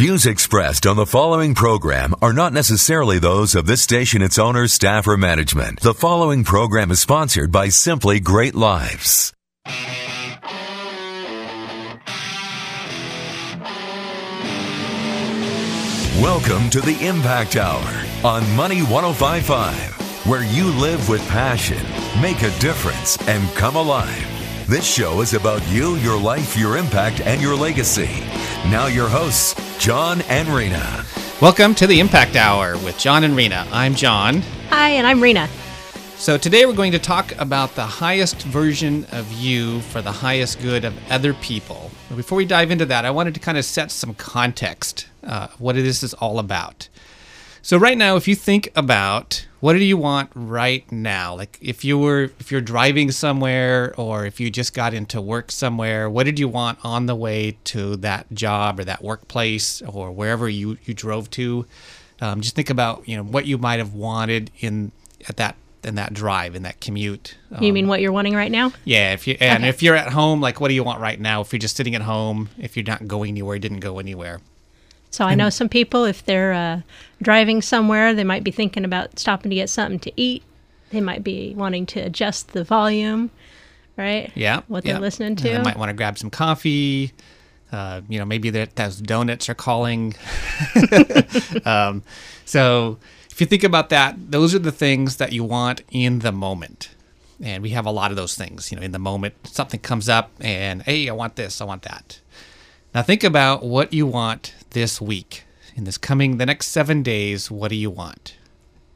Views expressed on the following program are not necessarily those of this station, its owners, staff, or management. The following program is sponsored by Simply Great Lives. Welcome to the Impact Hour on Money 1055, where you live with passion, make a difference, and come alive. This show is about you, your life, your impact, and your legacy. Now, your hosts, John and Rena. Welcome to the Impact Hour with John and Rena. I'm John. Hi, and I'm Rena. So, today we're going to talk about the highest version of you for the highest good of other people. But before we dive into that, I wanted to kind of set some context uh, what this is all about. So right now, if you think about what do you want right now, like if you were if you're driving somewhere or if you just got into work somewhere, what did you want on the way to that job or that workplace or wherever you you drove to? Um, just think about you know what you might have wanted in at that in that drive in that commute. Um, You mean what you're wanting right now? yeah, if you and Okay. if you're at home, like what do you want right now? If you're just sitting at home, if you're not going anywhere, didn't go anywhere. So I know some people, if they're uh, driving somewhere, they might be thinking about stopping to get something to eat. They might be wanting to adjust the volume, right? Yeah, What yeah. they're listening And to. They might want to grab some coffee. Uh, you know, maybe that those donuts are calling. um, so if you think about that, those are the things that you want in the moment. And we have a lot of those things, you know, in the moment, something comes up and, hey, I want this, I want that. Now think about what you want this week. In this coming, the next seven days, what do you want?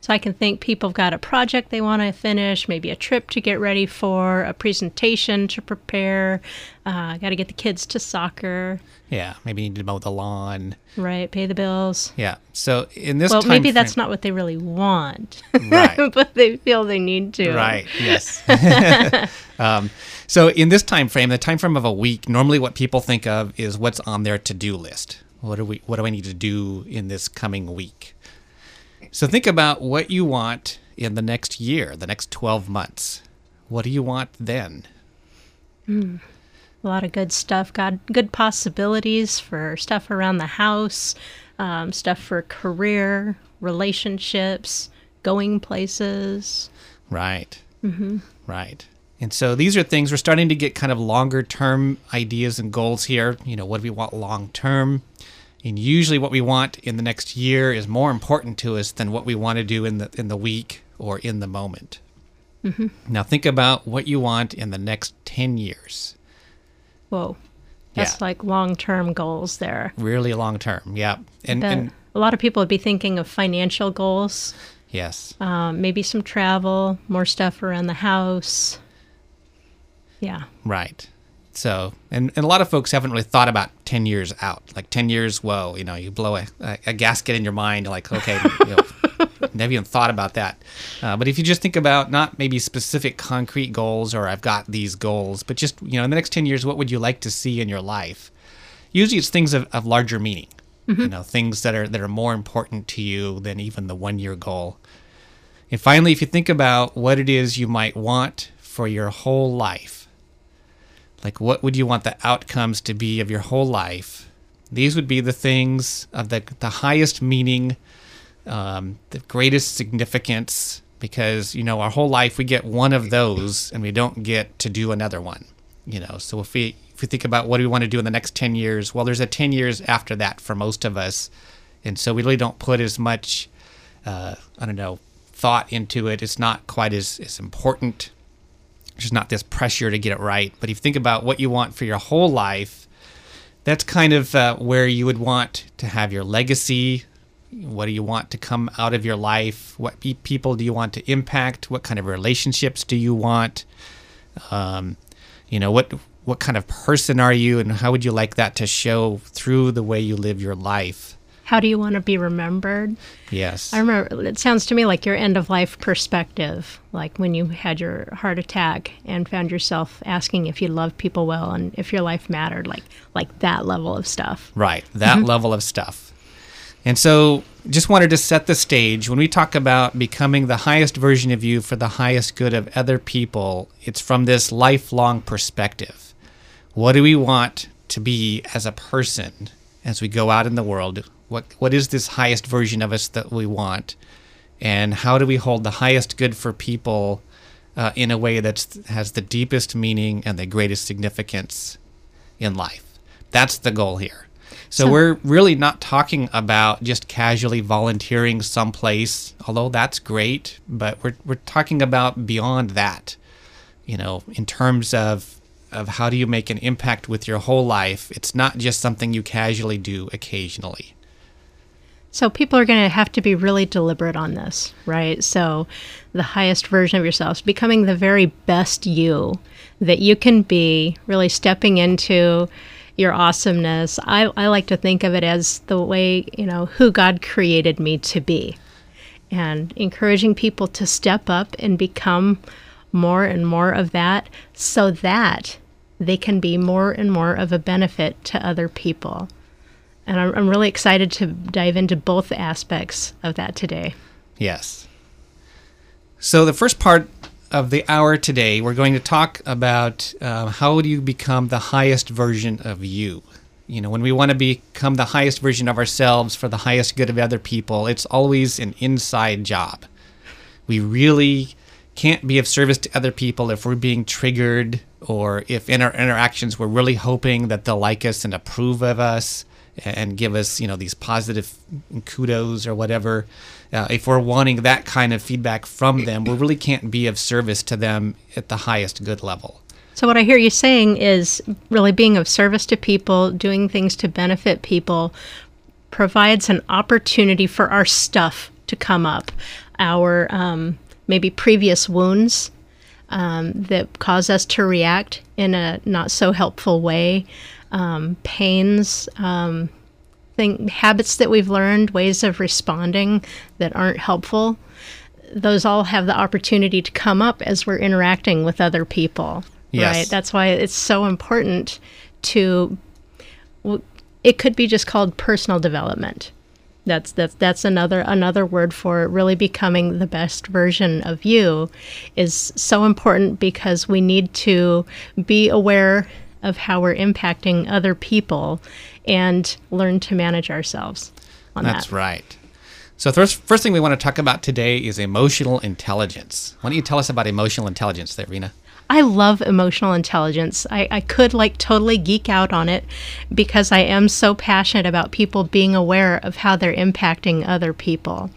So I can think people have got a project they want to finish, maybe a trip to get ready for, a presentation to prepare, uh, got to get the kids to soccer, Yeah, maybe you need to mow the lawn. right? Pay the bills. Yeah. So in this Well, maybe that's not what they really want, Right. but they feel they need to. Right. Yes. um, so in this time frame, the time frame of a week, normally what people think of is what's on their to-do list. What do we? What do I need to do in this coming week? So think about what you want in the next year, the next twelve months. What do you want then? A lot of good stuff. Got good possibilities for stuff around the house, um, stuff for career, relationships, going places. Right. Mm-hmm. Right. And so these are things we're starting to get kind of longer term ideas and goals here. You know, what do we want long term? And usually what we want in the next year is more important to us than what we want to do in the in the week or in the moment. Mm-hmm. Now think about what you want in the next 10 years. Whoa. That's Yeah. like long term goals there. Really long term. Yeah. And, and a lot of people would be thinking of financial goals, yes. um, maybe some travel, more stuff around the house. Yeah. Right. So, and, and a lot of folks haven't really thought about 10 years out. Like 10 years, whoa, you know, you blow a, a, gasket in your mind, like, okay, you know, never even thought about that. Uh, but if you just think about not maybe specific concrete goals or I've got these goals, but just, you know, in the next 10 years, what would you like to see in your life? Usually it's things of, of larger meaning, you know, things that are, that are more important to you than even the one year goal. And finally, if you think about what it is you might want for your whole life, like what would you want the outcomes to be of your whole life? These would be the things of the, the highest meaning, um, the greatest significance, because, you know, our whole life we get one of those and we don't get to do another one, you know. So if we, if we think about what do we want to do in the next 10 years, well, there's a 10 years after that for most of us. And so we really don't put as much, uh, I don't know, thought into it. It's not quite as, as important there's not this pressure to get it right. But if you think about what you want for your whole life, that's kind of uh, where you would want to have your legacy. What do you want to come out of your life? What pe- people do you want to impact? What kind of relationships do you want? Um, you know what what kind of person are you, and how would you like that to show through the way you live your life? How do you want to be remembered? Yes. I remember it sounds to me like your end of life perspective, like when you had your heart attack and found yourself asking if you loved people well and if your life mattered, like like that level of stuff. Right, that mm-hmm. level of stuff. And so, just wanted to set the stage. When we talk about becoming the highest version of you for the highest good of other people, it's from this lifelong perspective. What do we want to be as a person? as we go out in the world. What what is this highest version of us that we want, and how do we hold the highest good for people uh, in a way that has the deepest meaning and the greatest significance in life? That's the goal here. So, So- we're really not talking about just casually volunteering someplace, although that's great, but we're we're talking about beyond that. You know, in terms of of how do you make an impact with your whole life? It's not just something you casually do occasionally. So people are going to have to be really deliberate on this, right? So the highest version of yourselves, becoming the very best you that you can be, really stepping into your awesomeness. I, I like to think of it as the way, you know, who God created me to be. And encouraging people to step up and become more and more of that so that they can be more and more of a benefit to other people. And I'm, I'm really excited to dive into both aspects of that today. Yes. So the first part of the hour today, we're going to talk about uh, how do you become the highest version of you. You know, when we want to become the highest version of ourselves for the highest good of other people, it's always an inside job. We really can't be of service to other people if we're being triggered or if in our interactions we're really hoping that they'll like us and approve of us and give us, you know, these positive kudos or whatever. Uh, if we're wanting that kind of feedback from them, we really can't be of service to them at the highest good level. So, what I hear you saying is really being of service to people, doing things to benefit people, provides an opportunity for our stuff to come up, our um, maybe previous wounds um, that cause us to react in a not so helpful way, um, pains, um, thing, habits that we've learned, ways of responding that aren't helpful. Those all have the opportunity to come up as we're interacting with other people. Yes. Right. That's why it's so important to. It could be just called personal development. That's that's that's another another word for really becoming the best version of you is so important because we need to be aware of how we're impacting other people and learn to manage ourselves on That's that. right. So, first, first thing we want to talk about today is emotional intelligence. Why don't you tell us about emotional intelligence there, Rena? I love emotional intelligence. I, I could like totally geek out on it because I am so passionate about people being aware of how they're impacting other people.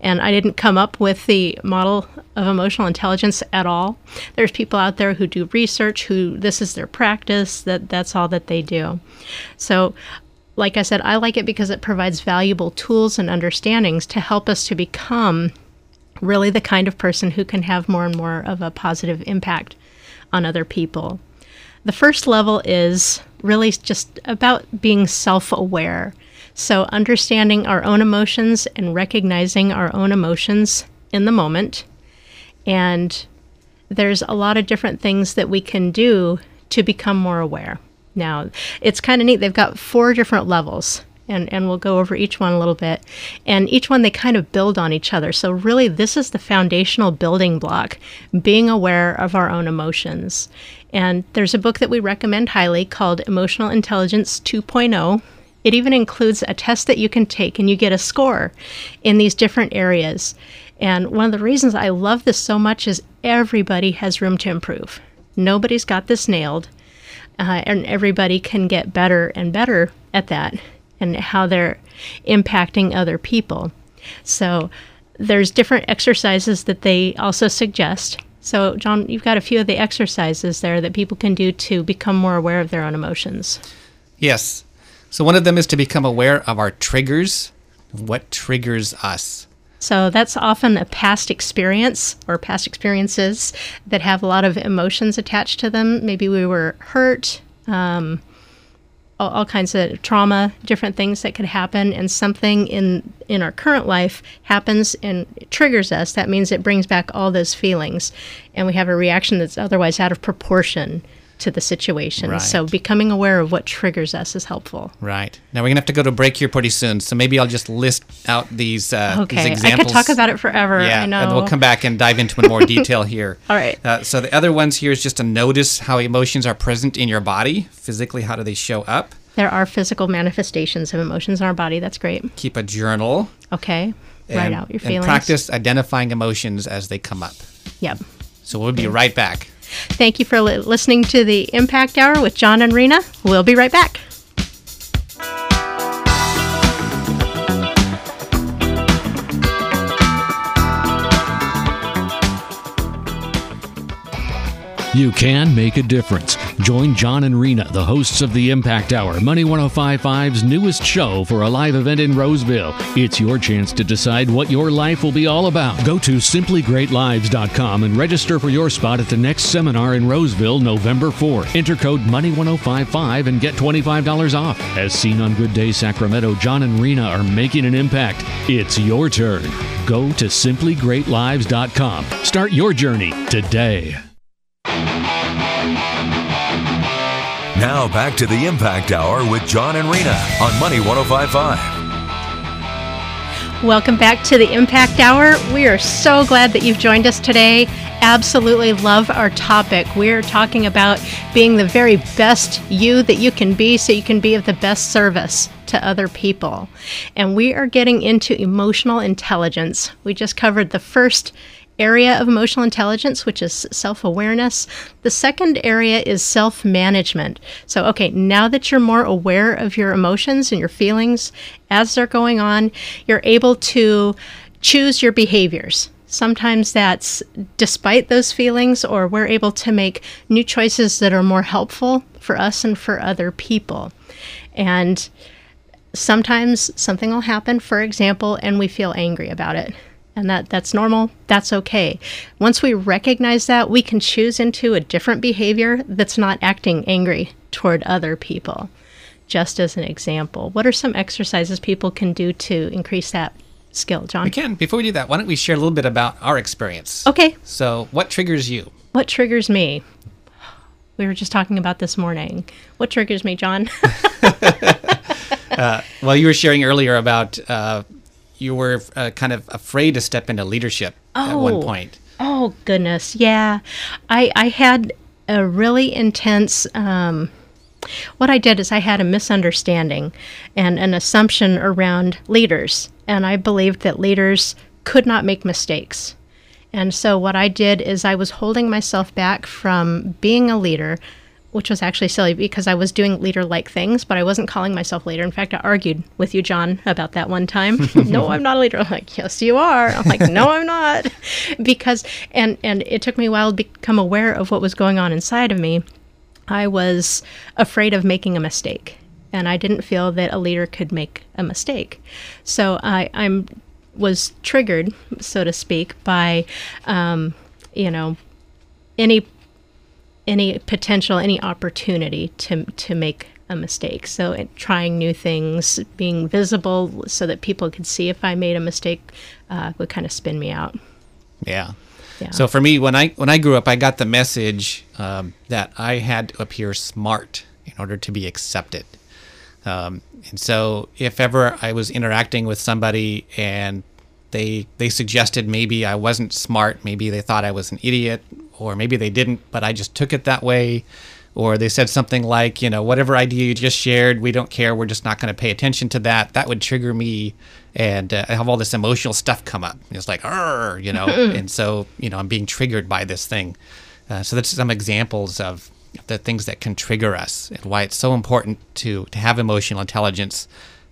And I didn't come up with the model of emotional intelligence at all. There's people out there who do research, who this is their practice, that that's all that they do. So like I said, I like it because it provides valuable tools and understandings to help us to become really the kind of person who can have more and more of a positive impact on other people. The first level is really just about being self aware. So, understanding our own emotions and recognizing our own emotions in the moment. And there's a lot of different things that we can do to become more aware. Now, it's kind of neat. They've got four different levels, and, and we'll go over each one a little bit. And each one, they kind of build on each other. So, really, this is the foundational building block being aware of our own emotions. And there's a book that we recommend highly called Emotional Intelligence 2.0. It even includes a test that you can take, and you get a score in these different areas. And one of the reasons I love this so much is everybody has room to improve. Nobody's got this nailed, uh, and everybody can get better and better at that and how they're impacting other people. So there's different exercises that they also suggest. So, John, you've got a few of the exercises there that people can do to become more aware of their own emotions. Yes. So, one of them is to become aware of our triggers. What triggers us? So that's often a past experience or past experiences that have a lot of emotions attached to them. Maybe we were hurt, um, all, all kinds of trauma, different things that could happen, and something in in our current life happens and triggers us. That means it brings back all those feelings, and we have a reaction that's otherwise out of proportion to the situation. So becoming aware of what triggers us is helpful. Right. Now, we're going to have to go to break here pretty soon. So, maybe I'll just list out these, uh, these Okay, I could talk about it forever. Yeah, I know. and we'll come back and dive into more detail here. All right. Uh, so the other ones here is just to notice how emotions are present in your body physically. How do they show up? There are physical manifestations of emotions in our body. That's great. Keep a journal. Okay. Write out your and feelings. practice identifying emotions as they come up. Yep. So we'll be right back. Thank you for li- listening to the Impact Hour with John and Rena. We'll be right back. You can make a difference. Join John and Rena, the hosts of the Impact Hour, Money 1055's newest show for a live event in Roseville. It's your chance to decide what your life will be all about. Go to simplygreatlives.com and register for your spot at the next seminar in Roseville, November 4. Enter code Money1055 and get $25 off. As seen on Good Day Sacramento, John and Rena are making an impact. It's your turn. Go to simplygreatlives.com. Start your journey today. Now back to the Impact Hour with John and Rena on Money 1055. Welcome back to the Impact Hour. We are so glad that you've joined us today. Absolutely love our topic. We're talking about being the very best you that you can be so you can be of the best service to other people. And we are getting into emotional intelligence. We just covered the first area of emotional intelligence, which is self awareness. The second area is self management. So, okay, now that you're more aware of your emotions and your feelings as they're going on, you're able to choose your behaviors. Sometimes that's despite those feelings, or we're able to make new choices that are more helpful for us and for other people. And sometimes something will happen, for example, and we feel angry about it and that that's normal that's okay. Once we recognize that we can choose into a different behavior that's not acting angry toward other people. Just as an example what are some exercises people can do to increase that skill john? We can. Before we do that, why don't we share a little bit about our experience? okay. So, what triggers you? what triggers me? We were just talking about this morning. What triggers me john? Well, you were sharing earlier about uh, you were uh, kind of afraid to step into leadership at one point. Oh goodness, yeah. I I had a really intense. Um, what I did is I had a misunderstanding and an assumption around leaders, and I believed that leaders could not make mistakes. And so what I did is I was holding myself back from being a leader, which was actually silly because I was doing leader like things, but I wasn't calling myself leader. In fact, I argued with you, John, about that one time. no, I'm not a leader. I'm like, yes, you are. I'm like, no, I'm not. because and and it took me a while to become aware of what was going on inside of me. I was afraid of making a mistake. And I didn't feel that a leader could make a mistake. So I, I'm was triggered, so to speak, by um, you know, any any potential, any opportunity to to make a mistake. So it, trying new things, being visible, so that people could see if I made a mistake, uh, would kind of spin me out. Yeah. Yeah. So for me, when I when I grew up, I got the message um, that I had to appear smart in order to be accepted. Um, and so, if ever I was interacting with somebody and they they suggested maybe I wasn't smart, maybe they thought I was an idiot, or maybe they didn't, but I just took it that way, or they said something like, you know, whatever idea you just shared, we don't care, we're just not going to pay attention to that. That would trigger me, and uh, I have all this emotional stuff come up. It's like, you know, and so you know, I'm being triggered by this thing. Uh, so that's some examples of the things that can trigger us and why it's so important to to have emotional intelligence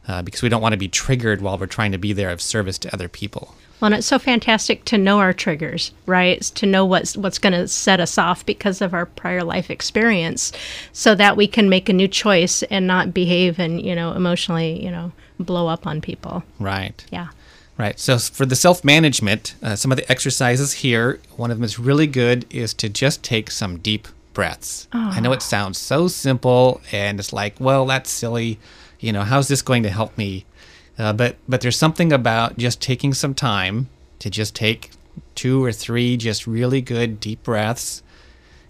uh, because we don't want to be triggered while we're trying to be there of service to other people. Well, and it's so fantastic to know our triggers, right? To know what's what's going to set us off because of our prior life experience, so that we can make a new choice and not behave and you know emotionally you know blow up on people. Right. Yeah. Right. So for the self management, uh, some of the exercises here, one of them is really good is to just take some deep breaths. I know it sounds so simple and it's like, well, that's silly. You know, how's this going to help me? Uh, but but there's something about just taking some time to just take two or three just really good deep breaths.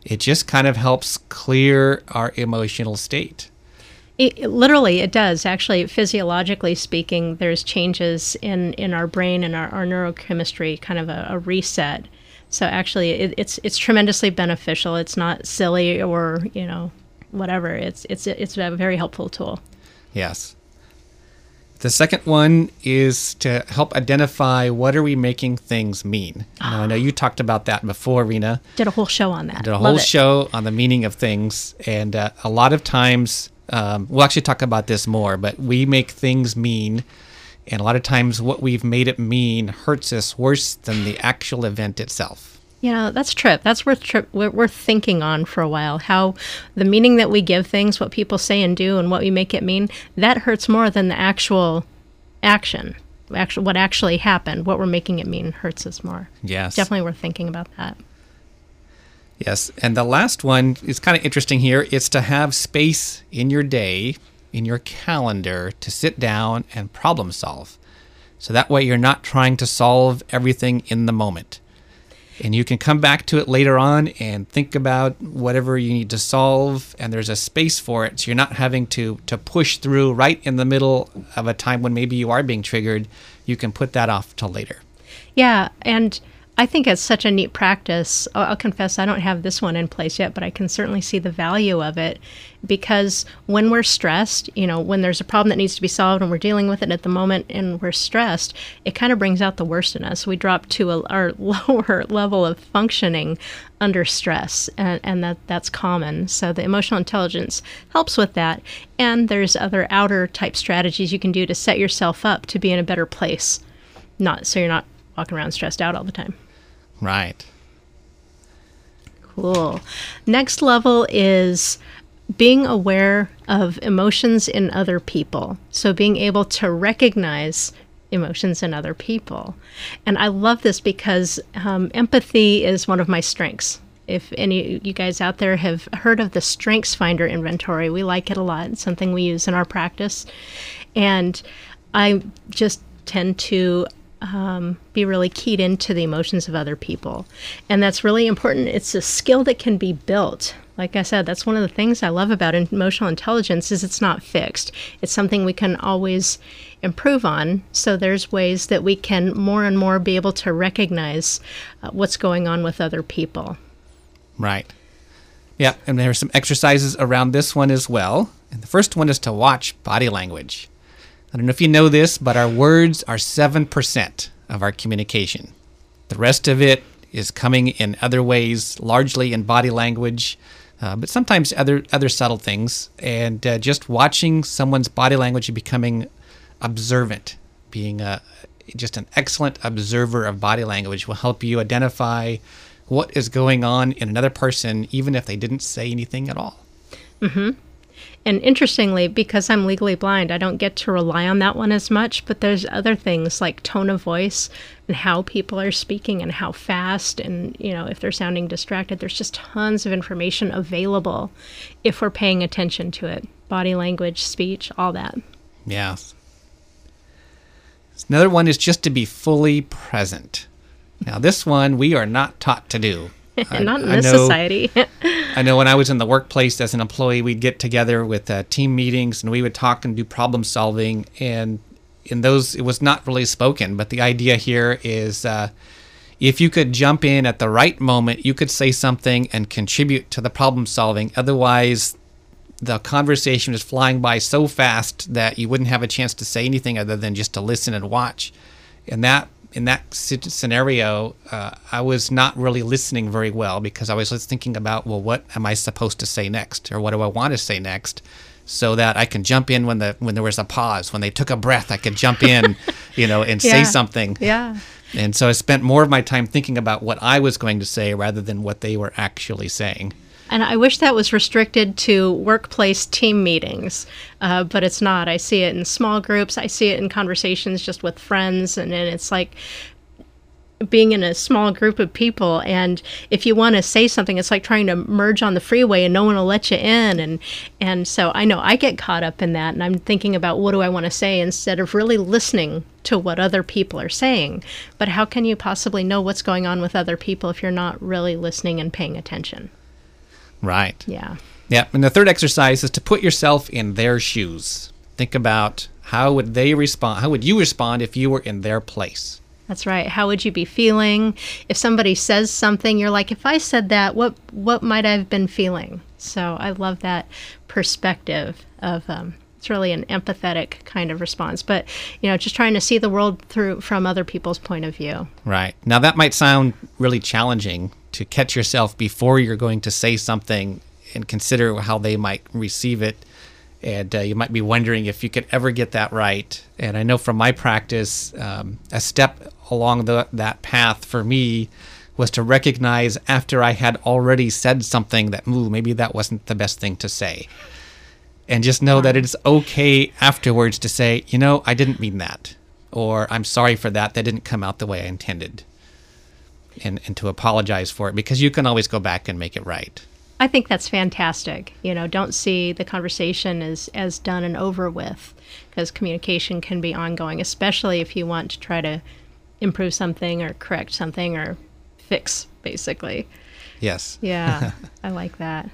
It just kind of helps clear our emotional state. It, it- literally, it does. Actually, physiologically speaking, there's changes in, in our brain and our, our neurochemistry, kind of a, a reset. So actually, it, it's it's tremendously beneficial. It's not silly or you know whatever. It's it's it's a very helpful tool. Yes. The second one is to help identify what are we making things mean. Now, I know you talked about that before, Rena. Did a whole show on that. Did a Love whole it. show on the meaning of things, and uh, a lot of times um, we'll actually talk about this more. But we make things mean, and a lot of times what we've made it mean hurts us worse than the actual event itself. You know, that's trip. That's worth trip. We're, thinking on for a while. How the meaning that we give things, what people say and do, and what we make it mean, that hurts more than the actual action. Actual, what actually happened, what we're making it mean, hurts us more. Yes, Definitely worth thinking about that. Yes, and the last one is kind of interesting here. It's to have space in your day, in your calendar, to sit down and problem solve. So that way you're not trying to solve everything in the moment. And you can come back to it later on and think about whatever you need to solve, and there's a space for it. So you're not having to, to push through right in the middle of a time when maybe you are being triggered. You can put that off till later. Yeah, and I think it's such a neat practice. I'll, confess I don't have this one in place yet, but I can certainly see the value of it because when we're stressed, you know, when there's a problem that needs to be solved and we're dealing with it at the moment and we're stressed, it kind of brings out the worst in us. We drop to a, our lower level of functioning under stress, and, and that that's common. So the emotional intelligence helps with that. And there's other outer type strategies you can do to set yourself up to be in a better place, not so you're not walking around stressed out all the time. Right. Cool. Next level is being aware of emotions in other people. So being able to recognize emotions in other people. And I love this because um, empathy is one of my strengths. If any of you guys out there have heard of the Strengths Finder inventory, we like it a lot. It's something we use in our practice. And I just tend to um, be really keyed into the emotions of other people. And that's really important. It's a skill that can be built. Like I said, that's one of the things I love about emotional intelligence is it's not fixed. It's something we can always improve on. So there's ways that we can more and more be able to recognize uh, what's going on with other people. Right. Yeah, and there are some exercises around this one as well. And the first one is to watch body language. I don't know if you know this, but our words are 7% of our communication. The rest of it is coming in other ways, largely in body language, uh, but sometimes other other subtle things. And uh, just watching someone's body language and becoming observant, being a, just an excellent observer of body language will help you identify what is going on in another person, even if they didn't say anything at all. And interestingly, because I'm legally blind, I don't get to rely on that one as much, but there's other things like tone of voice and how people are speaking and how fast and, you know, if they're sounding distracted. There's just tons of information available if we're paying attention to it. Body language, speech, all that. Yes. Another one is just to be fully present. Now, this one we are not taught to do. I- Not in I this know- society. I know when I was in the workplace as an employee, we'd get together with uh, team meetings and we would talk and do problem solving. And in those, it was not really spoken, but the idea here is uh, if you could jump in at the right moment, you could say something and contribute to the problem solving. Otherwise, the conversation is flying by so fast that you wouldn't have a chance to say anything other than just to listen and watch. And that in that scenario, uh, I was not really listening very well because I was just thinking about, well, what am I supposed to say next, or what do I want to say next, so that I can jump in when the when there was a pause, when they took a breath, I could jump in, you know, and say something. yeah. And so I spent more of my time thinking about what I was going to say rather than what they were actually saying. And I wish that was restricted to workplace team meetings, uh, but it's not. I see it in small groups. I see it in conversations just with friends, and then it's like being in a small group of people. And if you want to say something, it's like trying to merge on the freeway, and no one will let you in. And and so I know I get caught up in that, and I'm thinking about what do I want to say instead of really listening to what other people are saying. But how can you possibly know what's going on with other people if you're not really listening and paying attention? Right. Yeah. Yeah, and the third exercise is to put yourself in their shoes. Think about how would they respond? How would you respond if you were in their place? That's right. How would you be feeling if somebody says something? You're like, if I said that, what what might I have been feeling? So I love that perspective of. Um, it's really an empathetic kind of response, but you know, just trying to see the world through from other people's point of view. Right now, that might sound really challenging to catch yourself before you're going to say something and consider how they might receive it and uh, you might be wondering if you could ever get that right. And I know from my practice, um, a step along the, that path for me was to recognize after I had already said something that, ooh, maybe that wasn't the best thing to say. And just know that it's okay afterwards to say, you know, I didn't mean that. Or I'm sorry for that. That didn't come out the way I intended. And, and to apologize for it because you can always go back and make it right. I think that's fantastic. You know, don't see the conversation as as done and over with because communication can be ongoing, especially if you want to try to improve something or correct something or fix basically. Yes. Yeah. I like that.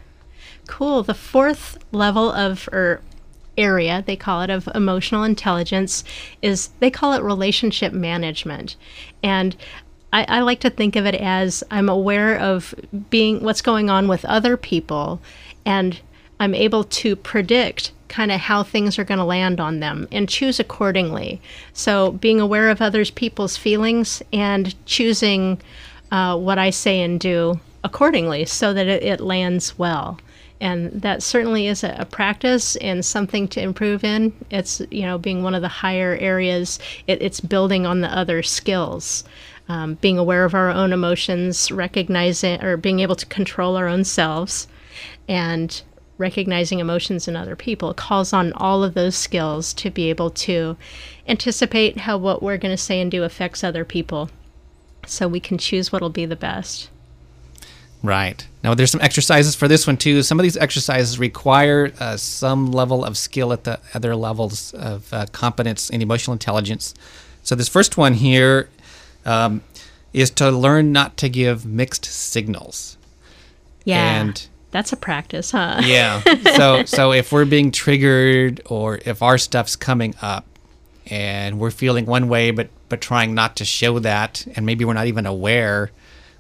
Cool. The fourth level of or area they call it of emotional intelligence is they call it relationship management and I, I like to think of it as I'm aware of being what's going on with other people, and I'm able to predict kind of how things are going to land on them and choose accordingly. So being aware of others people's feelings and choosing uh, what I say and do accordingly so that it, it lands well. And that certainly is a, a, practice and something to improve in. It's you know being one of the higher areas it, it's building on the other skills um, being aware of our own emotions, recognizing or being able to control our own selves, and recognizing emotions in other people calls on all of those skills to be able to anticipate how what we're going to say and do affects other people so we can choose what'll be the best. Right. Now, there's some exercises for this one too. Some of these exercises require uh, some level of skill at the other levels of uh, competence and emotional intelligence. So, this first one here um, is to learn not to give mixed signals. Yeah. And that's a practice, huh? yeah. So so if we're being triggered or if our stuff's coming up and we're feeling one way but but trying not to show that and maybe we're not even aware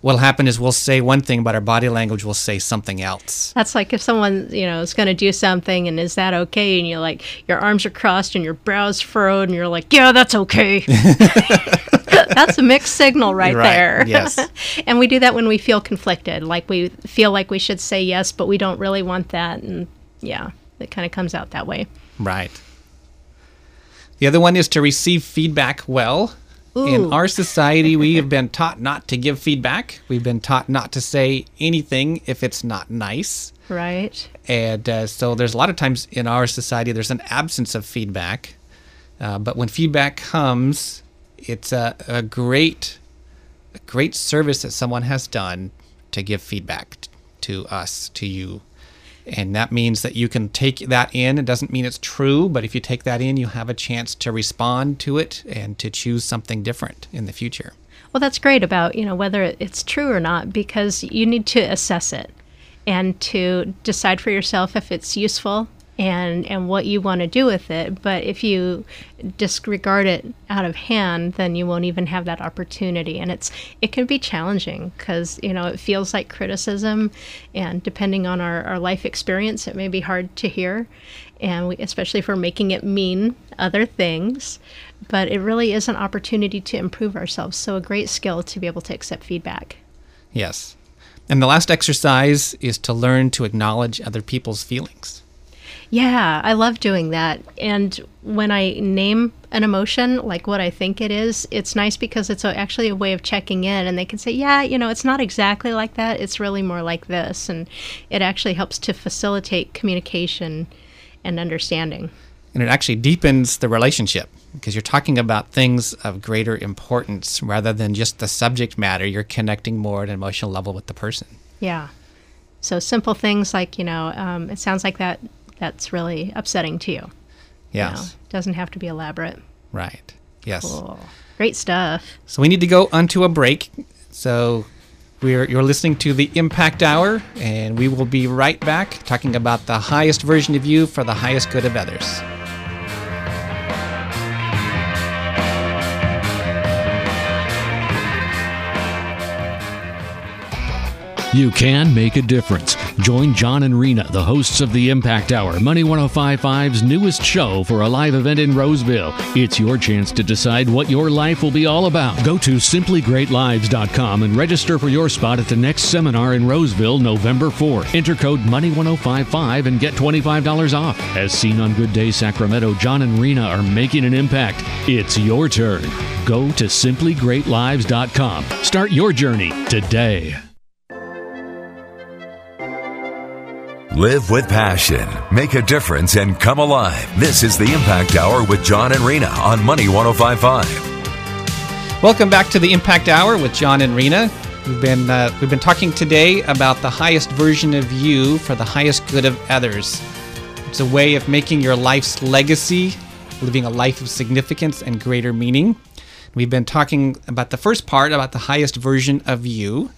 what'll happen is we'll say one thing, but our body language will say something else. That's like if someone, you know, is going to do something and is that okay? And you're like, your arms are crossed and your brows furrowed and you're like, yeah, that's okay. that's a mixed signal right, right. there. Yes. and we do that when we feel conflicted, like we feel like we should say yes, but we don't really want that. And yeah, it kind of comes out that way. Right. The other one is to receive feedback well. Ooh. In our society, we have been taught not to give feedback. We've been taught not to say anything if it's not nice. Right. And uh, so there's a lot of times in our society, there's an absence of feedback. Uh, but when feedback comes, it's a, a great, a great service that someone has done to give feedback to us, to you, and that means that you can take that in. It doesn't mean it's true, but if you take that in, you have a chance to respond to it and to choose something different in the future. Well, that's great about, you know, whether it's true or not because you need to assess it and to decide for yourself if it's useful and and what you want to do with it but if you disregard it out of hand then you won't even have that opportunity and it's it can be challenging because you know it feels like criticism and depending on our, our life experience it may be hard to hear and we, especially if we're making it mean other things but it really is an opportunity to improve ourselves so a great skill to be able to accept feedback. Yes. And the last exercise is to learn to acknowledge other people's feelings yeah, I love doing that. And when I name an emotion, like what I think it is, it's nice because it's a, actually a way of checking in. And they can say, yeah, you know, it's not exactly like that. It's really more like this. And it actually helps to facilitate communication and understanding. And it actually deepens the relationship because you're talking about things of greater importance rather than just the subject matter. You're connecting more at an emotional level with the person. Yeah. So simple things like, you know, um, it sounds like that that's really upsetting to you. Yes. You know, doesn't have to be elaborate. Right. Yes. Cool. Great stuff. So we need to go onto a break. So we're you're listening to the Impact Hour, and we will be right back talking about the highest version of you for the highest good of others. You can make a difference. Join John and Rena, the hosts of the Impact Hour, Money 1055's newest show for a live event in Roseville. It's your chance to decide what your life will be all about. Go to simplygreatlives.com and register for your spot at the next seminar in Roseville, November 4th. Enter code Money1055 and get $25 off. As seen on Good Day Sacramento, John and Rena are making an impact. It's your turn. Go to simplygreatlives.com. Start your journey today. Live with passion, make a difference, and come alive. This is the Impact Hour with John and Rena on Money 1055. Welcome back to the Impact Hour with John and Rena. We've been uh, we've been talking today about the highest version of you for the highest good of others. It's a way of making your life's legacy, living a life of significance and greater meaning. We've been talking about the first part about the highest version of you.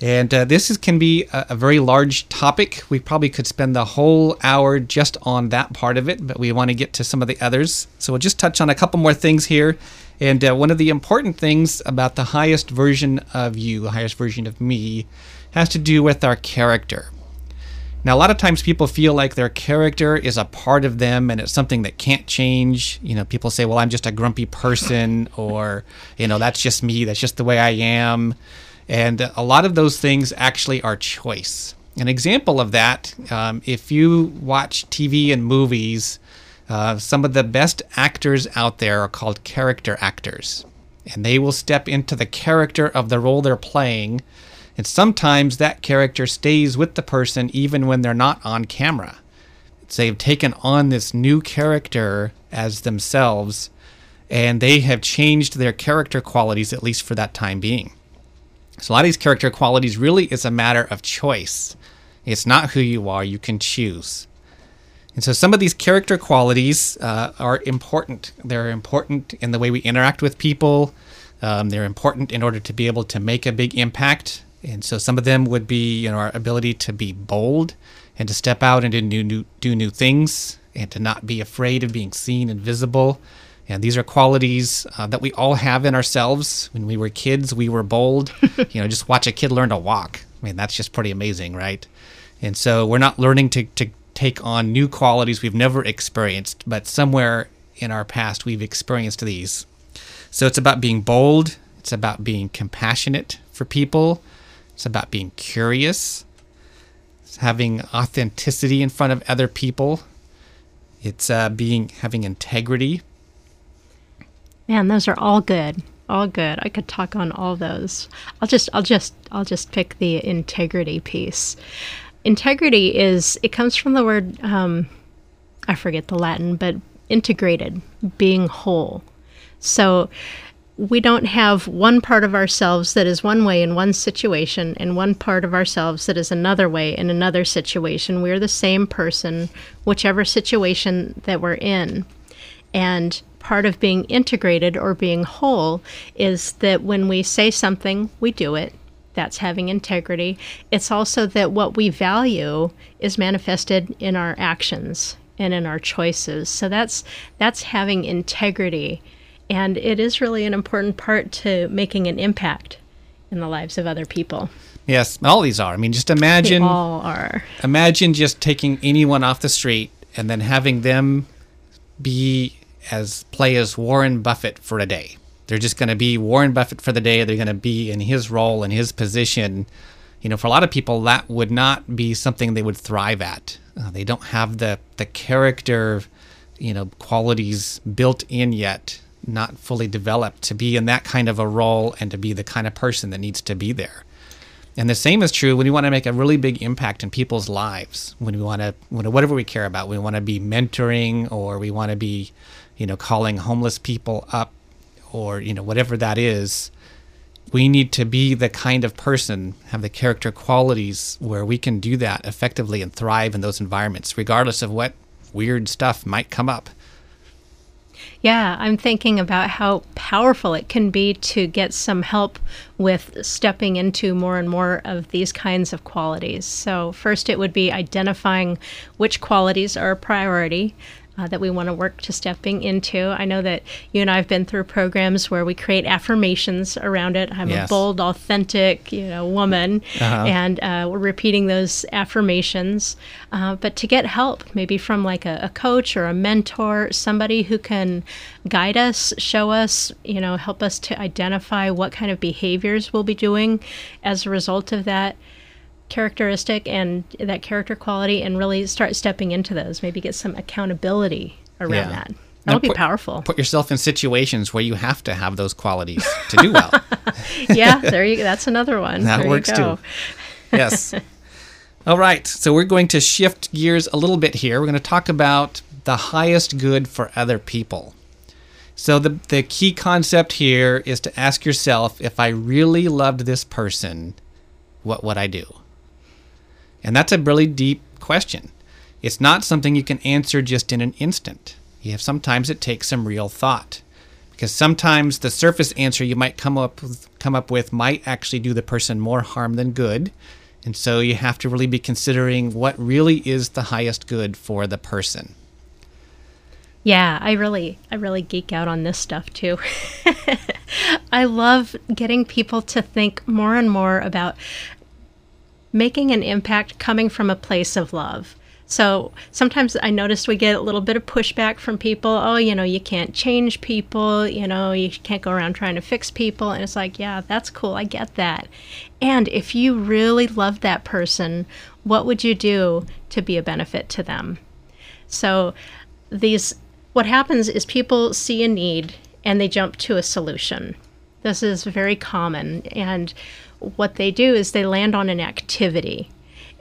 And uh, this is, can be a, a, very large topic. We probably could spend the whole hour just on that part of it, but we want to get to some of the others. So we'll just touch on a couple more things here. And uh, one of the important things about the highest version of you, the highest version of me, has to do with our character. Now, a lot of times people feel like their character is a part of them and it's something that can't change. You know, people say, well, I'm just a grumpy person, or, you know, that's just me, that's just the way I am. And a lot of those things actually are choice. An example of that, um, if you watch TV and movies, uh, some of the best actors out there are called character actors. And they will step into the character of the role they're playing. And sometimes that character stays with the person even when they're not on camera. they've taken on this new character as themselves, and they have changed their character qualities, at least for that time being. So a lot of these character qualities really is a matter of choice. It's not who you are, you can choose. And so some of these character qualities uh, are important. They're important in the way we interact with people. Um, they're important in order to be able to make a big impact. And so some of them would be you know, our ability to be bold and to step out and to new, do new things and to not be afraid of being seen and visible. And these are qualities uh, that we all have in ourselves. When we were kids, we were bold. you know, just watch a kid learn to walk. I mean, that's just pretty amazing, right? And so we're not learning to, to take on new qualities we've never experienced, but somewhere in our past we've experienced these. So it's about being bold, it's about being compassionate for people, it's about being curious, it's having authenticity in front of other people, it's uh, being having integrity Man, those are all good. All good. I could talk on all those. I'll just I'll just I'll just pick the integrity piece. Integrity is it comes from the word um, I forget the Latin, but integrated, being whole. So we don't have one part of ourselves that is one way in one situation and one part of ourselves that is another way in another situation. We're the same person, whichever situation that we're in. And part of being integrated or being whole is that when we say something, we do it. That's having integrity. It's also that what we value is manifested in our actions and in our choices. So that's that's having integrity. And it is really an important part to making an impact in the lives of other people. Yes, all these are. I mean, just imagine they all are. Imagine just taking anyone off the street and then having them be as play as Warren Buffett for a day. They're just going to be Warren Buffett for the day. They're going to be in his role in his position. You know, for a lot of people, that would not be something they would thrive at. Uh, they don't have the the character, you know, qualities built in yet, not fully developed to be in that kind of a role and to be the kind of person that needs to be there. And the same is true when we want to make a really big impact in people's lives. When we want to, whatever we care about, we want to be mentoring or we want to be you know, calling homeless people up or, you know, whatever that is, we need to be the kind of person, have the character qualities where we can do that effectively and thrive in those environments, regardless of what weird stuff might come up. Yeah, I'm thinking about how powerful it can be to get some help with stepping into more and more of these kinds of qualities. So, first, it would be identifying which qualities are a priority, uh, that we want to work to stepping into. I know that you and I have been through programs where we create affirmations around it. I'm Yes. a bold, authentic, you know, woman, Uh-huh. and uh, we're repeating those affirmations. Uh, but to get help, maybe from like a, a coach or a mentor, somebody who can guide us, show us, you know, help us to identify what kind of behaviors we'll be doing as a result of that characteristic and that character quality and really start stepping into those maybe get some accountability around Yeah. that that'll be put- powerful Put yourself in situations where you have to have those qualities to do well. yeah there you that's another one That There works too. yes. All right. So we're going to shift gears a little bit here. We're going to talk about the highest good for other people. So the the key concept here is to ask yourself if I really loved this person, what would I do? And that's a really deep question. It's not something you can answer just in an instant. You have sometimes it takes some real thought. Because sometimes the surface answer you might come up with, come up with might actually do the person more harm than good. And so you have to really be considering what really is the highest good for the person. Yeah, I really I really geek out on this stuff too. I love getting people to think more and more about making an impact coming from a place of love. So sometimes I notice we get a little bit of pushback from people. Oh, you know, you can't change people. You know, you can't go around trying to fix people. And it's like, yeah, that's cool. I get that. And if you really love that person, what would you do to be a benefit to them? So these what happens is people see a need and they jump to a solution. This is very common and what they do is they land on an activity.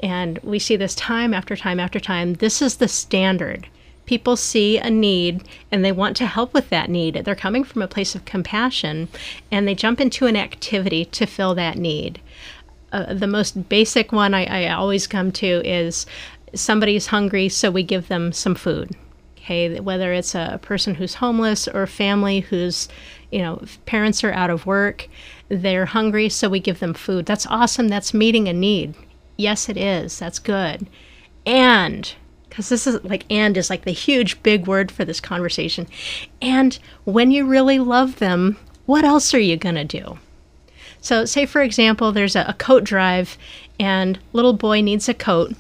And we see this time after time after time. This is the standard. People see a need and they want to help with that need. They're coming from a place of compassion and they jump into an activity to fill that need uh, the most basic one I, I always come to is somebody's hungry, so we give them some food. Okay, whether it's a person who's homeless or family whose, you know, parents are out of work, they're hungry, so we give them food. That's awesome. That's meeting a need. Yes, it is. That's good. And because this is like and is like the huge big word for this conversation. And when you really love them, what else are you going to do? So, say for example, there's a, a coat drive, and little boy needs a coat,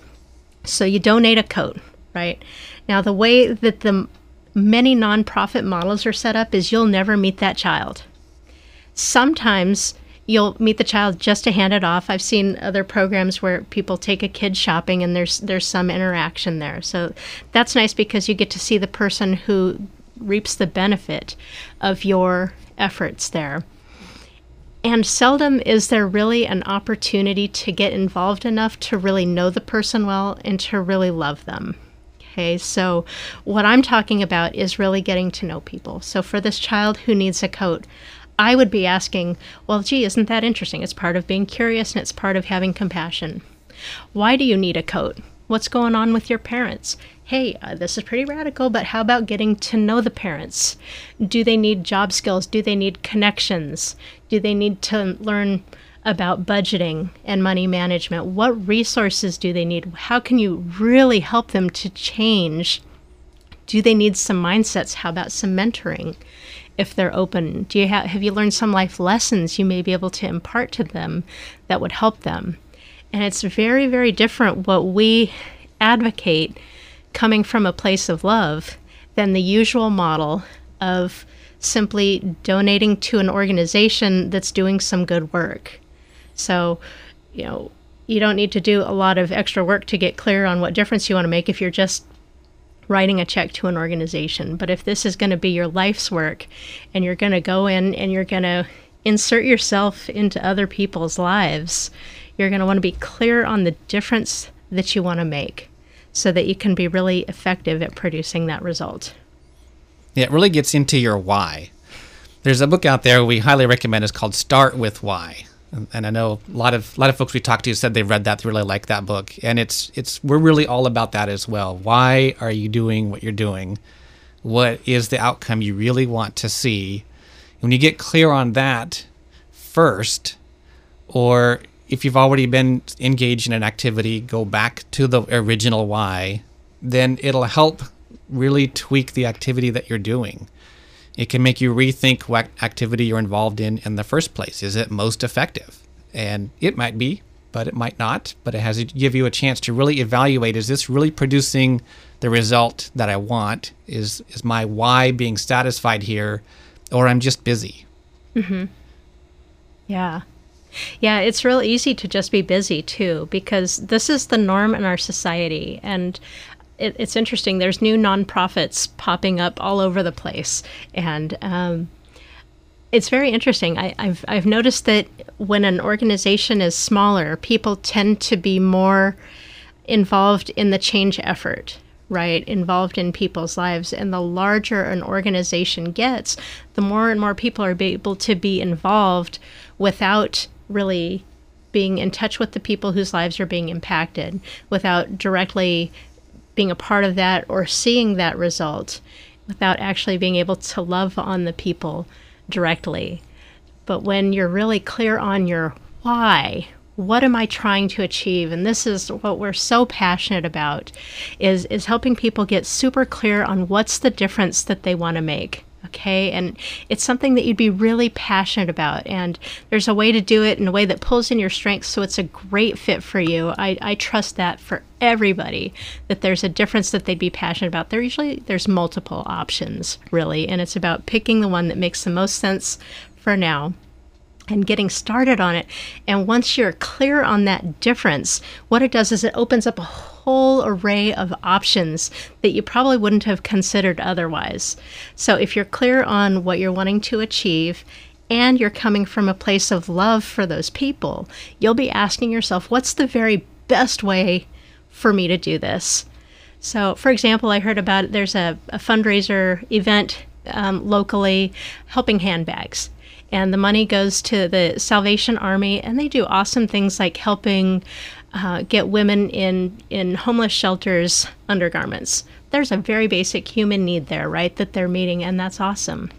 so you donate a coat, right? Now, the way that the many nonprofit models are set up is you'll never meet that child. Sometimes you'll meet the child just to hand it off. I've seen other programs where people take a kid shopping and there's there's some interaction there. So that's nice because you get to see the person who reaps the benefit of your efforts there. And seldom is there really an opportunity to get involved enough to really know the person well and to really love them. Okay, so what I'm talking about is really getting to know people. So for this child who needs a coat, I would be asking, well, gee, isn't that interesting? It's part of being curious and it's part of having compassion. Why do you need a coat? What's going on with your parents? Hey, uh, this is pretty radical, but how about getting to know the parents? Do they need job skills? Do they need connections? Do they need to learn about budgeting and money management? What resources do they need? How can you really help them to change? Do they need some mindsets? How about some mentoring? If they're open, do you have have you learned some life lessons you may be able to impart to them that would help them? And it's very, very different what we advocate coming from a place of love than the usual model of simply donating to an organization that's doing some good work. So, you know, you don't need to do a lot of extra work to get clear on what difference you want to make if you're just writing a check to an organization. But if this is going to be your life's work and you're going to go in and you're going to insert yourself into other people's lives, you're going to want to be clear on the difference that you want to make so that you can be really effective at producing that result. Yeah, it really gets into your why. There's a book out there we highly recommend. It's called Start with Why, and, I know a lot of a lot of folks we talked to said they read that, they really like that book, and it's it's we're really all about that as well. Why are you doing what you're doing? What is the outcome you really want to see? When you get clear on that first, or if you've already been engaged in an activity, go back to the original why, then it'll help really tweak the activity that you're doing. It can make you rethink what activity you're involved in in the first place. Is it most effective? And it might be, but it might not. But it has to give you a chance to really evaluate is this really producing the result that I want? Is, is my why being satisfied here? Or I'm just busy? Mm-hmm. Yeah. Yeah, it's real easy to just be busy too, because this is the norm in our society. And it, it's interesting. There's new nonprofits popping up all over the place, and um, it's very interesting. I, have I've noticed that when an organization is smaller, people tend to be more involved in the change effort, right? Involved in people's lives. And the larger an organization gets, the more and more people are able to be involved without really being in touch with the people whose lives are being impacted, without directly being a part of that or seeing that result without actually being able to love on the people directly. But when you're really clear on your why, what am I trying to achieve? And this is what we're so passionate about is is helping people get super clear on what's the difference that they want to make okay? And it's something that you'd be really passionate about. And there's a way to do it in a way that pulls in your strengths so it's a great fit for you. I, I trust that for everybody that there's a difference that they'd be passionate about. There usually there's multiple options, really, and it's about picking the one that makes the most sense for now and getting started on it. And once you're clear on that difference, what it does is it opens up a whole array of options that you probably wouldn't have considered otherwise. So if you're clear on what you're wanting to achieve and you're coming from a place of love for those people, you'll be asking yourself, what's the very best way for me to do this? So, for example, I heard about there's a, a fundraiser event um, locally helping handbags and the money goes to the Salvation Army, and they do awesome things like helping uh, get women in in homeless shelters undergarments. There's a very basic human need there, right? That they're meeting, and that's awesome.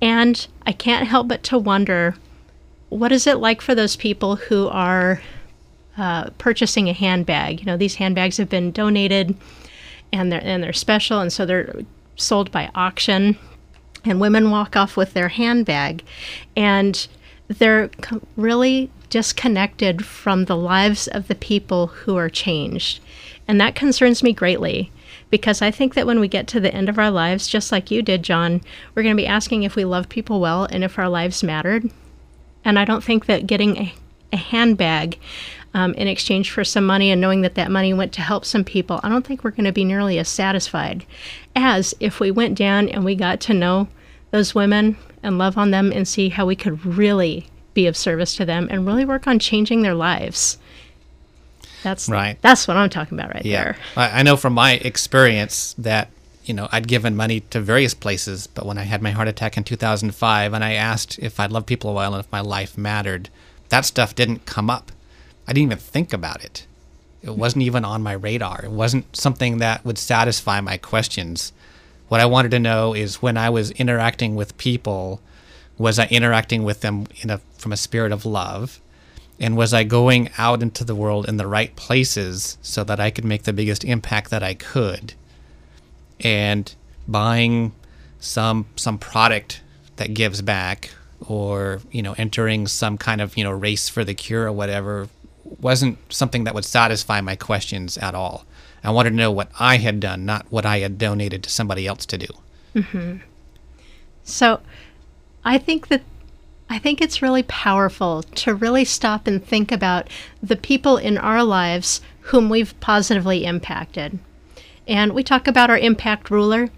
And I can't help but to wonder, what is it like for those people who are uh, purchasing a handbag? You know, these handbags have been donated, and they're and they're special, and so they're sold by auction and women walk off with their handbag and they're really disconnected from the lives of the people who are changed. And that concerns me greatly because I think that when we get to the end of our lives, just like you did, John, we're going to be asking if we love people well and if our lives mattered. And I don't think that getting a, a handbag um, in exchange for some money and knowing that that money went to help some people, I don't think we're going to be nearly as satisfied as if we went down and we got to know those women and love on them and see how we could really be of service to them and really work on changing their lives. That's right. That's what I'm talking about right yeah. there. I know from my experience that you know I'd given money to various places, but when I had my heart attack in 2005 and I asked if I'd love people a while and if my life mattered, that stuff didn't come up. I didn't even think about it. It wasn't even on my radar. It wasn't something that would satisfy my questions. What I wanted to know is when I was interacting with people, was I interacting with them in a from a spirit of love? And was I going out into the world in the right places so that I could make the biggest impact that I could? And buying some some product that gives back or, you know, entering some kind of, you know, race for the cure or whatever wasn't something that would satisfy my questions at all. I wanted to know what I had done, not what I had donated to somebody else to do. Mm-hmm. So, I think that I think it's really powerful to really stop and think about the people in our lives whom we've positively impacted. And we talk about our impact ruler,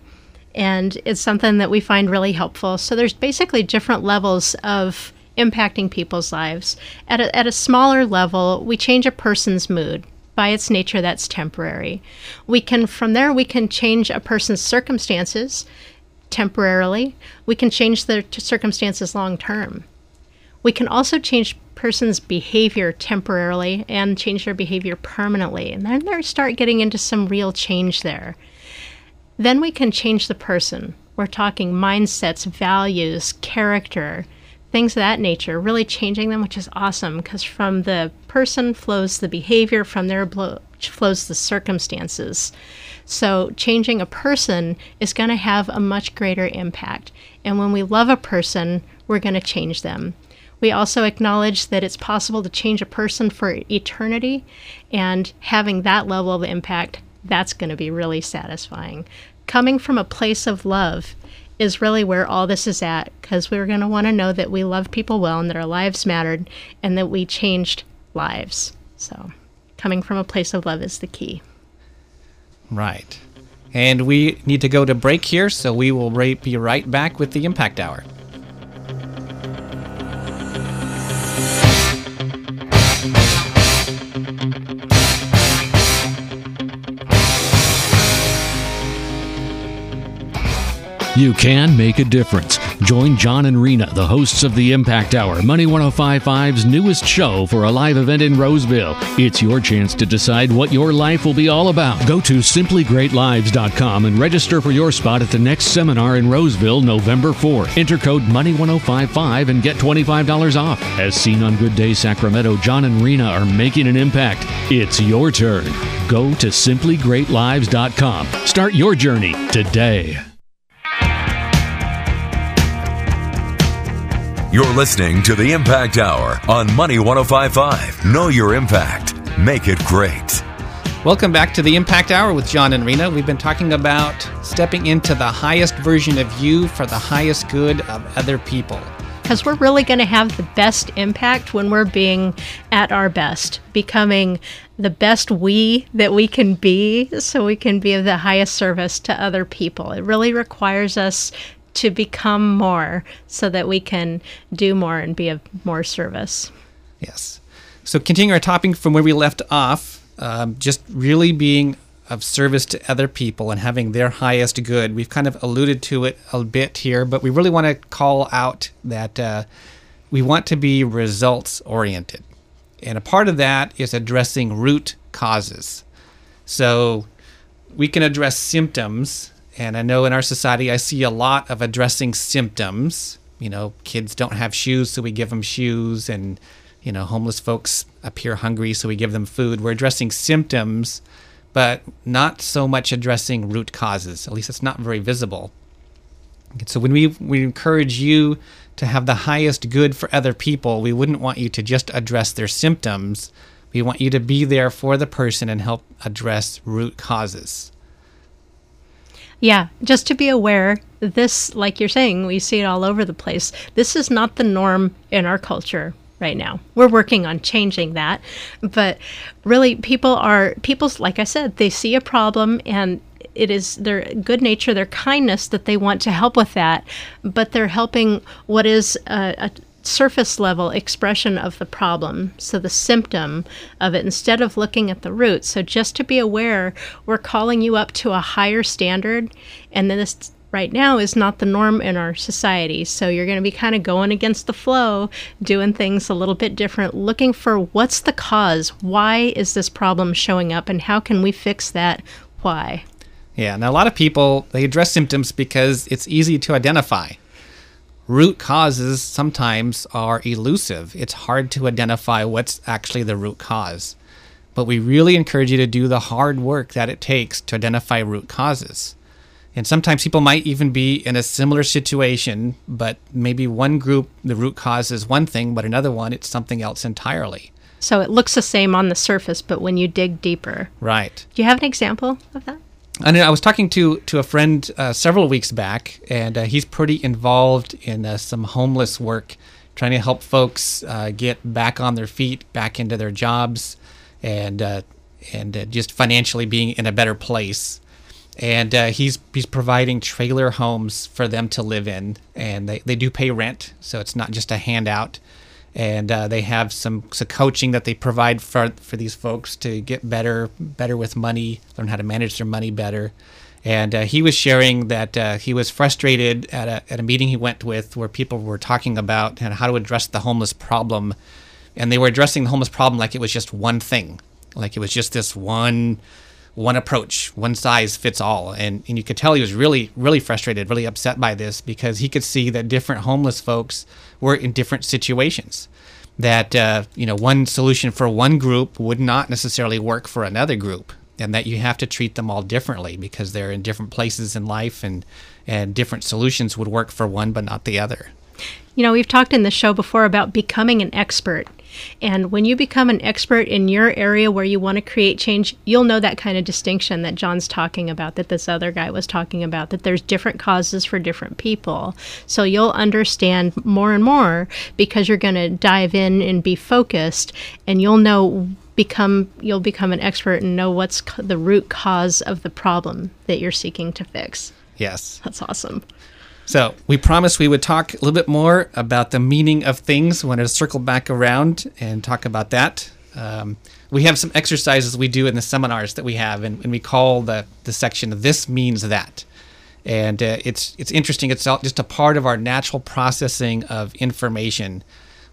and it's something that we find really helpful. So there's basically different levels of impacting people's lives. At a, at a smaller level, we change a person's mood. By its nature, that's temporary. We can, from there, we can change a person's circumstances temporarily. We can change there circumstances long term. We can also change person's behavior temporarily and change their behavior permanently. And then they start getting into some real change there. Then we can change the person. We're talking mindsets, values, character, things of that nature, really changing them, which is awesome because from the person flows the behavior, from their flows the circumstances. So, changing a person is going to have a much greater impact. And when we love a person, we're going to change them. We also acknowledge that it's possible to change a person for eternity, and having that level of impact, that's going to be really satisfying. Coming from a place of love is really where all this is at because we're going to want to know that we love people well and that our lives mattered and that we changed lives. So, coming from a place of love is the key. Right. And we need to go to break here, so we will be right back with the Impact Hour. You can make a difference. Join John and Rena, the hosts of the Impact Hour, Money 1055's newest show for a live event in Roseville. It's your chance to decide what your life will be all about. Go to simplygreatlives.com and register for your spot at the next seminar in Roseville, November 4th. Enter code Money1055 and get $25 off. As seen on Good Day Sacramento, John and Rena are making an impact. It's your turn. Go to simplygreatlives.com. Start your journey today. You're listening to the Impact Hour on Money 1055. Know your impact. Make it great. Welcome back to the Impact Hour with John and Rena. We've been talking about stepping into the highest version of you for the highest good of other people. Because we're really going to have the best impact when we're being at our best, becoming the best we that we can be so we can be of the highest service to other people. It really requires us to become more so that we can do more and be of more service. Yes. So, continuing our topic from where we left off, um, just really being of service to other people and having their highest good. We've kind of alluded to it a bit here, but we really want to call out that uh, we want to be results oriented. And a part of that is addressing root causes. So, we can address symptoms and I know in our society, I see a lot of addressing symptoms. You know, kids don't have shoes, so we give them shoes, and you know, homeless folks appear hungry, so we give them food. We're addressing symptoms, but not so much addressing root causes. At least it's not very visible. So when we we encourage you to have the highest good for other people, we wouldn't want you to just address their symptoms. We want you to be there for the person and help address root causes. Yeah, just to be aware, this, like you're saying, we see it all over the place. This is not the norm in our culture right now. We're working on changing that. But really, people are, people's, like I said, they see a problem and it is their good nature, their kindness that they want to help with that, but they're helping what is a, a surface level expression of the problem, so the symptom of it, instead of looking at the root. So just to be aware, we're calling you up to a higher standard, and this right now is not the norm in our society. So you're going to be kind of going against the flow, doing things a little bit different, looking for what's the cause? Why is this problem showing up, and how can we fix that? Why? Yeah, now a lot of people they address symptoms because it's easy to identify root causes sometimes are elusive. It's hard to identify what's actually the root cause. But we really encourage you to do the hard work that it takes to identify root causes. And sometimes people might even be in a similar situation, but maybe one group, the root cause is one thing, but another one, it's something else entirely. So it looks the same on the surface, but when you dig deeper. Right. Do you have an example of that? And I was talking to to a friend uh, several weeks back, and uh, he's pretty involved in uh, some homeless work, trying to help folks uh, get back on their feet, back into their jobs, and uh, and uh, just financially being in a better place. And he's he's providing trailer homes for them to live in, and they, they do pay rent, so it's not just a handout and uh, they have some, some coaching that they provide for for these folks to get better better with money, learn how to manage their money better. And uh, he was sharing that uh, he was frustrated at a, at a meeting he went with where people were talking about how to address the homeless problem. And they were addressing the homeless problem like it was just one thing, like it was just this one one approach, one size fits all. And, and you could tell he was really, really frustrated, really upset by this because he could see that different homeless folks were in different situations. that uh, you know one solution for one group would not necessarily work for another group, and that you have to treat them all differently because they're in different places in life, and and different solutions would work for one but not the other. You know, we've talked in the show before about becoming an expert. And when you become an expert in your area where you want to create change, you'll know that kind of distinction that John's talking about, that this other guy was talking about, that there's different causes for different people. So you'll understand more and more because you're going to dive in and be focused, and you'll know become you'll become an expert and know what's the root cause of the problem that you're seeking to fix. Yes. That's awesome. So we promised we would talk a little bit more about the meaning of things. We wanted to circle back around and talk about that. Um, we have some exercises we do in the seminars that we have, and, and we call the, the section "This Means That." And uh, it's it's interesting. It's just a part of our natural processing of information.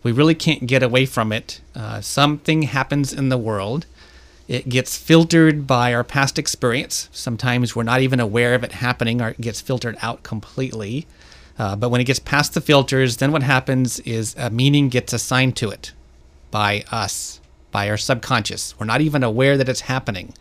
We really can't get away from it. Uh, something happens in the world, it gets filtered by our past experience. Sometimes we're not even aware of it happening, or it gets filtered out completely. Uh, but when it gets past the filters, then what happens is a meaning gets assigned to it by us, by our subconscious. We're not even aware that it's happening.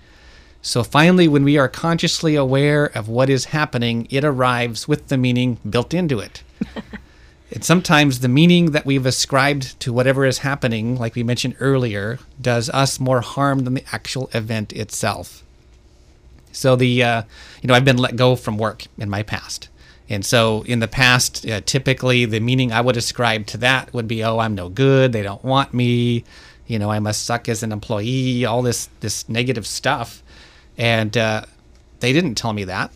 So finally, when we are consciously aware of what is happening, it arrives with the meaning built into it. And sometimes the meaning that we've ascribed to whatever is happening, like we mentioned earlier, does us more harm than the actual event itself. So the, uh, you know, I've been let go from work in my past. And so in the past, uh, typically the meaning I would ascribe to that would be, oh, I'm no good. They don't want me. You know, I must suck as an employee, all this, this negative stuff. And uh, they didn't tell me that.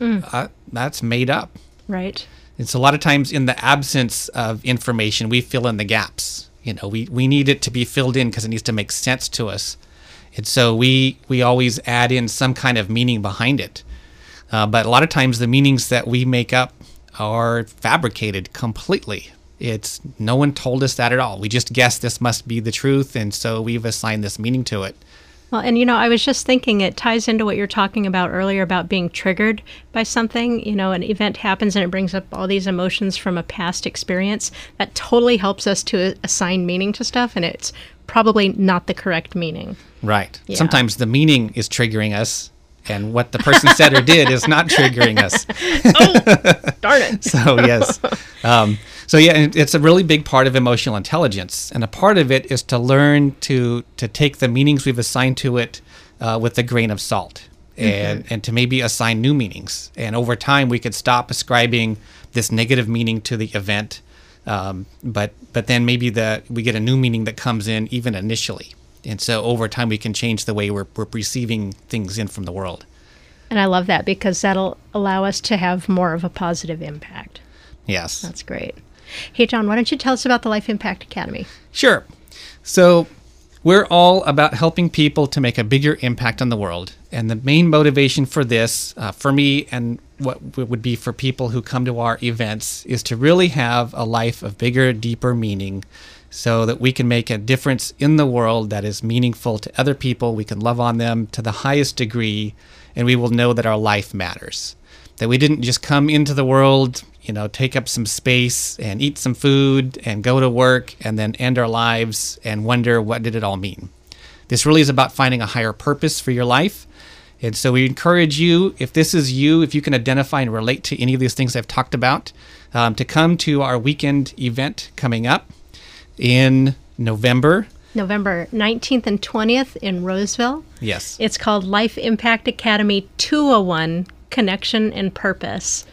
Mm. Uh, that's made up. Right. It's a lot of times in the absence of information, we fill in the gaps. You know, we, we need it to be filled in because it needs to make sense to us. And so we, we always add in some kind of meaning behind it. Uh, but a lot of times the meanings that we make up are fabricated completely. It's no one told us that at all. We just guessed this must be the truth, and so we've assigned this meaning to it. Well, and you know, I was just thinking it ties into what you're talking about earlier about being triggered by something. You know, an event happens and it brings up all these emotions from a past experience. That totally helps us to assign meaning to stuff, and it's probably not the correct meaning. Right. Yeah. Sometimes the meaning is triggering us, and what the person said or did is not triggering us. oh, darn it. so, yes. Um, so yeah, it's a really big part of emotional intelligence, and a part of it is to learn to to take the meanings we've assigned to it uh, with a grain of salt, and mm-hmm. and to maybe assign new meanings. And over time, we could stop ascribing this negative meaning to the event, um, but but then maybe the we get a new meaning that comes in even initially, and so over time we can change the way we're we're receiving things in from the world. And I love that because that'll allow us to have more of a positive impact. Yes. That's great. Hey, John, why don't you tell us about the Life Impact Academy? Sure. So, we're all about helping people to make a bigger impact on the world. And the main motivation for this, uh, for me, and what would be for people who come to our events, is to really have a life of bigger, deeper meaning so that we can make a difference in the world that is meaningful to other people. We can love on them to the highest degree, and we will know that our life matters. That we didn't just come into the world you know, take up some space and eat some food and go to work and then end our lives and wonder what did it all mean. This really is about finding a higher purpose for your life. And so we encourage you, if this is you, if you can identify and relate to any of these things I've talked about, um, to come to our weekend event coming up in November. November 19th and 20th in Roseville. Yes. It's called Life Impact Academy 201 Connection and Purpose.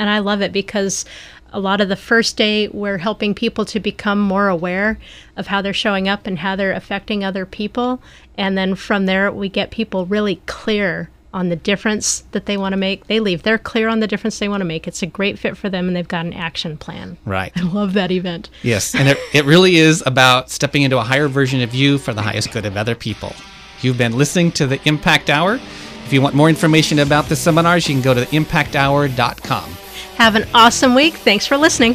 And I love it because a lot of the first day we're helping people to become more aware of how they're showing up and how they're affecting other people. And then from there, we get people really clear on the difference that they want to make. They leave, they're clear on the difference they want to make. It's a great fit for them, and they've got an action plan. Right. I love that event. Yes. And it, it really is about stepping into a higher version of you for the highest good of other people. You've been listening to the Impact Hour. If you want more information about the seminars, you can go to impacthour.com. Have an awesome week. Thanks for listening.